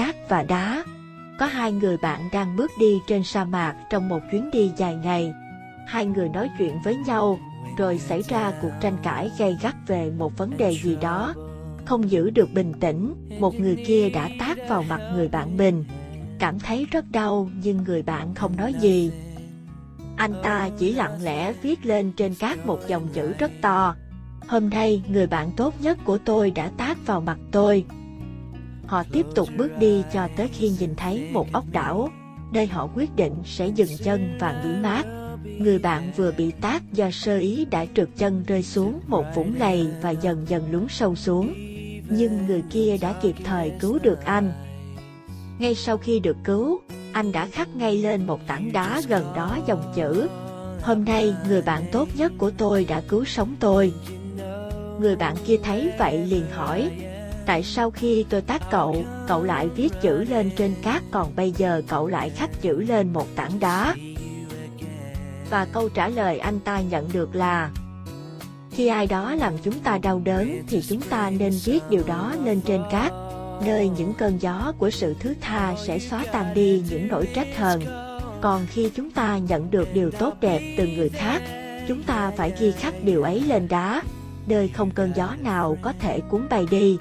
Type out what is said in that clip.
cát và đá. Có hai người bạn đang bước đi trên sa mạc trong một chuyến đi dài ngày. Hai người nói chuyện với nhau, rồi xảy ra cuộc tranh cãi gay gắt về một vấn đề gì đó. Không giữ được bình tĩnh, một người kia đã tát vào mặt người bạn mình. Cảm thấy rất đau nhưng người bạn không nói gì. Anh ta chỉ lặng lẽ viết lên trên cát một dòng chữ rất to. Hôm nay người bạn tốt nhất của tôi đã tát vào mặt tôi. Họ tiếp tục bước đi cho tới khi nhìn thấy một ốc đảo, nơi họ quyết định sẽ dừng chân và nghỉ mát. Người bạn vừa bị tát do sơ ý đã trượt chân rơi xuống một vũng lầy và dần dần lún sâu xuống. Nhưng người kia đã kịp thời cứu được anh. Ngay sau khi được cứu, anh đã khắc ngay lên một tảng đá gần đó dòng chữ Hôm nay người bạn tốt nhất của tôi đã cứu sống tôi. Người bạn kia thấy vậy liền hỏi Tại sao khi tôi tác cậu, cậu lại viết chữ lên trên cát còn bây giờ cậu lại khắc chữ lên một tảng đá? Và câu trả lời anh ta nhận được là Khi ai đó làm chúng ta đau đớn thì chúng ta nên viết điều đó lên trên cát nơi những cơn gió của sự thứ tha sẽ xóa tan đi những nỗi trách hờn. Còn khi chúng ta nhận được điều tốt đẹp từ người khác, chúng ta phải ghi khắc điều ấy lên đá, nơi không cơn gió nào có thể cuốn bay đi.